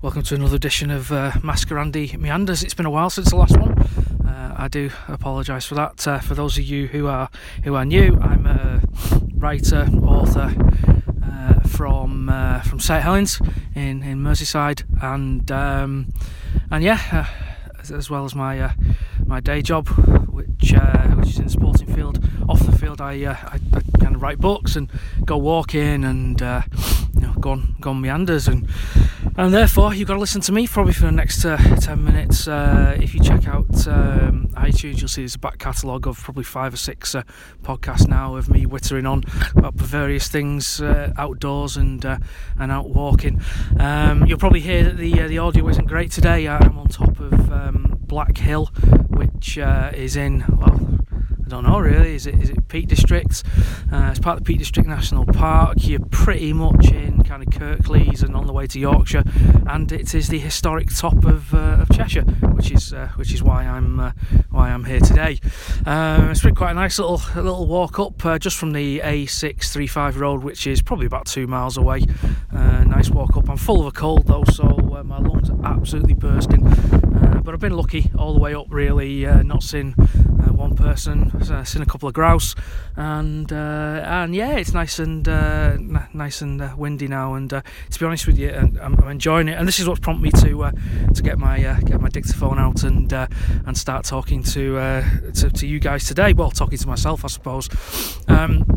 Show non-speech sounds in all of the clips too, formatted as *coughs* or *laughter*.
Welcome to another edition of uh, Masquerandi Meanders. It's been a while since the last one. Uh, I do apologise for that. Uh, for those of you who are who are new, I'm a writer, author uh, from uh, from St Helens in, in Merseyside, and um, and yeah, uh, as, as well as my my day job, which which is in the sporting field. Off the field, I, I, I kind of write books and go walking and you know go on go on meanders and and therefore you've got to listen to me probably for the next uh, 10 minutes. Uh, if you check out um, itunes you'll see there's a back catalogue of probably five or six uh, podcasts now of me wittering on about various things uh, outdoors and uh, and out walking. Um, you'll probably hear that the uh, the audio isn't great today. I'm on top of um, Black Hill which is in well I don't know really. Is it is it Peak District? Uh, it's part of the Peak District National Park. You're pretty much in kind of Kirklees and on the way to Yorkshire, and it is the historic top of, uh, of Cheshire, which is uh, which is why I'm uh, why I'm here today. Uh, it's been quite a nice little little walk up uh, just from the A635 road, which is probably about two miles away. nice walk up. I'm full of a cold though, so my lungs are absolutely bursting. But I've been lucky all the way up, really, not seen one person uh, seen a couple of grouse, and uh, and yeah, it's nice and uh, n- nice and uh, windy now. And uh, to be honest with you, I'm, I'm, enjoying it. And this is what's prompted me to uh, to get my get my dictaphone out and and start talking to, to, to you guys today. Well, talking to myself, I suppose. Um, uh,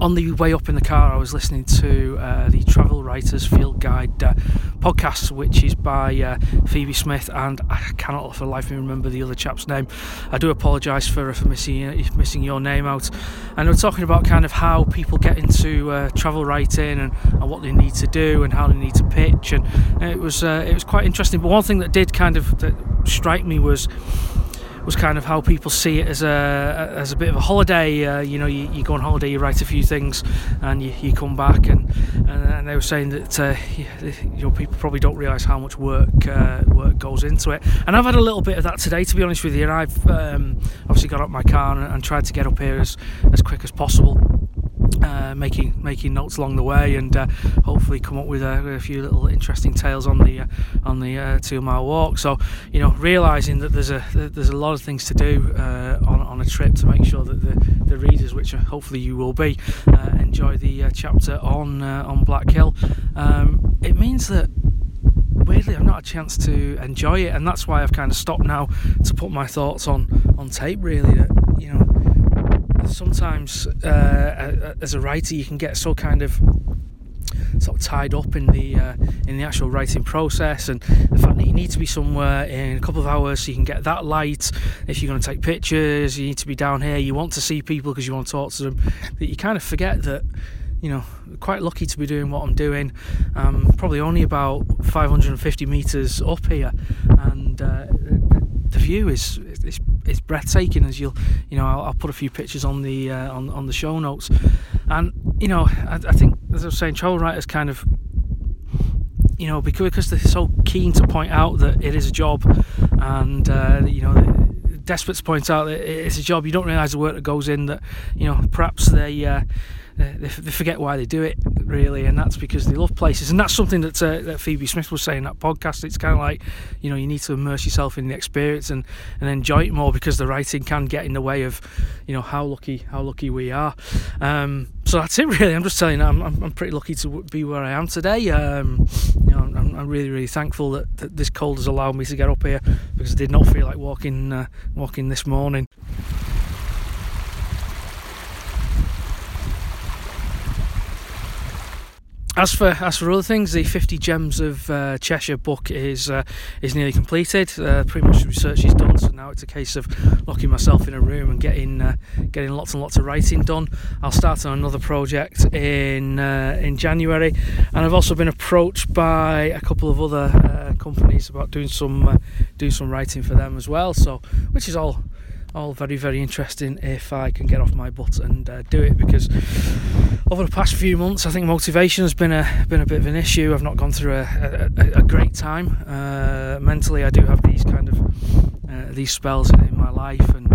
on the way up in the car, I was listening to uh, the Travel Writers Field Guide uh, podcast, which is by uh, Phoebe Smith, and I cannot for the life of me remember the other chap's name. I do apologise for, for missing uh, missing your name out. And we're talking about kind of how people get into uh, travel writing and, and, what they need to do and how they need to pitch, and it was it was quite interesting. But one thing that did kind of strike me was was kind of how people see it as a as a bit of a holiday. Uh, you know, you, you, go on holiday, you write a few things, and you, you come back, and, and they were saying that uh, you know people probably don't realise how much work uh, work goes into it. And I've had a little bit of that today, to be honest with you. And I've um, obviously got up my car and, and tried to get up here as as quick as possible. Uh, making making notes along the way, and uh, hopefully come up with a, a, few little interesting tales on the uh, on the uh, two mile walk. So you know, realizing that there's a there's a lot of things to do uh, on on a trip to make sure that the, the readers, which hopefully you will be, enjoy the chapter on on Black Hill. Um, it means that weirdly I've not a chance to enjoy it, and that's why I've kind of stopped now to put my thoughts on on tape. Really, that you know sometimes uh, as a writer you can get so kind of sort of tied up in the uh, in the actual writing process and the fact that you need to be somewhere in a couple of hours so you can get that light. If you're going to take pictures you need to be down here. You want to see people because you want to talk to them. That you kind of forget that you know quite lucky to be doing what I'm doing. Probably only about 550 meters up here. And uh, the view is it's, it's breathtaking as you'll you know I'll, I'll put a few pictures on the uh, on on the show notes. And you know I, I think as I was saying travel writers kind of you know because, they're so keen to point out that it is a job and uh, you know desperate to point out that it's a job. You don't realize the work that goes in that you know perhaps they uh, they, they, forget why they do it really and that's because they love places. And that's something that, uh, that Phoebe Smith was saying in that podcast. It's kind of like you know you need to immerse yourself in the experience and, and enjoy it more because the writing can get in the way of you know how lucky how lucky we are. Um, so that's it really. I'm just telling you I'm, I'm, I'm, pretty lucky to be where I am today. Um, you know I'm, I'm, really really thankful that, that, this cold has allowed me to get up here because I did not feel like walking uh, walking this morning As for as for other things, the 50 Gems of uh, Cheshire book is uh, is nearly completed. Uh, pretty much the research is done, so now it's a case of locking myself in a room and getting uh, getting lots and lots of writing done. I'll start on another project in uh, in January, and I've also been approached by a couple of other uh, companies about doing some doing some writing for them as well. So, which is all all very very interesting if I can get off my butt and do it because over the past few months I think motivation has been a been a bit of an issue I've not gone through a, a, a great time uh, mentally I do have these kind of uh, these spells in my life and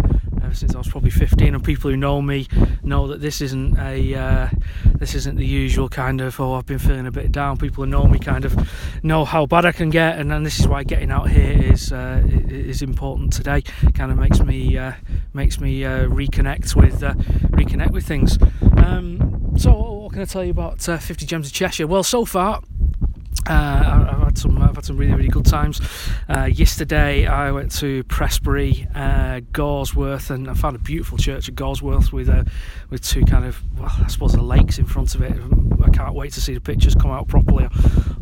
ever since I was probably 15. And people who know me know that this isn't a uh, this isn't the usual kind of oh I've been feeling a bit down. People who know me kind of know how bad I can get, and, and this is why getting out here is uh, is important today. Kind of makes me uh, makes me uh, reconnect with uh, reconnect with things. Um, so what can I tell you about uh, 50 Gems of Cheshire? Well, so far uh, I've had some I've had some really really good times. Uh, yesterday I went to Prestbury, uh, and I found a beautiful church at Gawsworth with uh, with two kind of well I suppose the lakes in front of it. I can't wait to see the pictures come out properly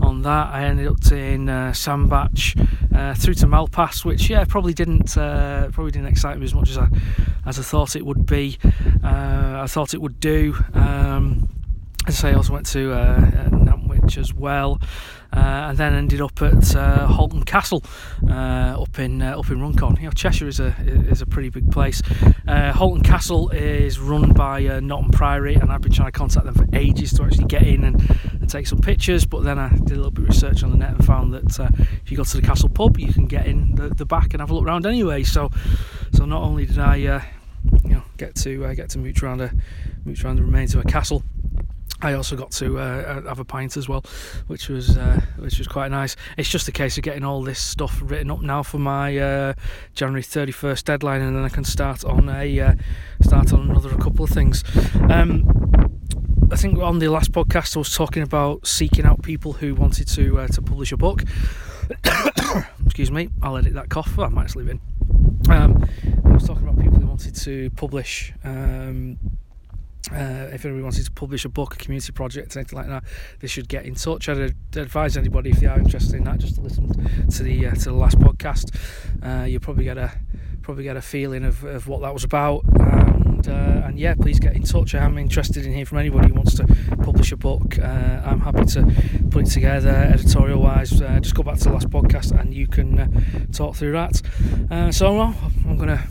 on that. I ended up in uh, Sandbach uh, through to Malpas, which yeah probably didn't uh, probably didn't excite me as much as I as I thought it would be. I thought it would do. Um, as I say, I also went to Nantwich as well uh, and then ended up at uh, Halton Castle uh, up in uh, up in Runcorn. You know, Cheshire is a is a pretty big place. Uh, Halton Castle is run by uh, Priory, and I've been trying to contact them for ages to actually get in and, and take some pictures. But then I did a little bit of research on the net and found that if you go to the castle pub, you can get in the, the back and have a look around anyway. So so not only did I you know get to get to mooch around a mooch around the remains of a castle I also got to uh, have a pint as well, which was uh, which was quite nice. It's just a case of getting all this stuff written up now for my uh, January thirty first deadline, and then I can start on a uh, start on another couple of things. Um, I think on the last podcast I was talking about seeking out people who wanted to uh, to publish a book. *coughs* Excuse me, I'll edit that cough. I might just leave it in. Um, I was talking about people who wanted to publish. Um, uh, if anybody wanted to publish a book, a community project, anything like that, they should get in touch. I'd advise anybody if they are interested in that just to listen to the uh, to the last podcast. Uh, you'll probably get a probably get a feeling of, of what that was about. And uh, and yeah, please get in touch. I am interested in hearing from anybody who wants to publish a book. Uh, I'm happy to put it together editorial wise. Uh, just go back to the last podcast and you can talk through that. so I'm gonna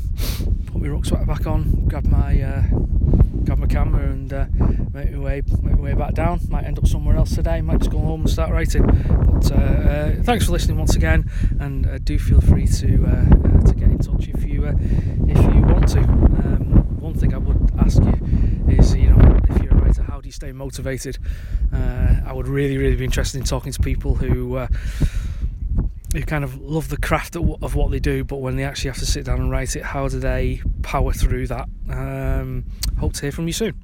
put my rucksack back on, grab my my camera and uh, make my way make my way back down. Might end up somewhere else today. Might just go home and start writing. But uh, uh, thanks for listening once again, and uh, do feel free to uh, to get in touch if you if you want to. Um, one thing I would ask you is, you know, if you're a writer, how do you stay motivated? I would really, really be interested in talking to people who who kind of love the craft of what they do, but when they actually have to sit down and write it, how do they power through that? Um, hope to hear from you soon.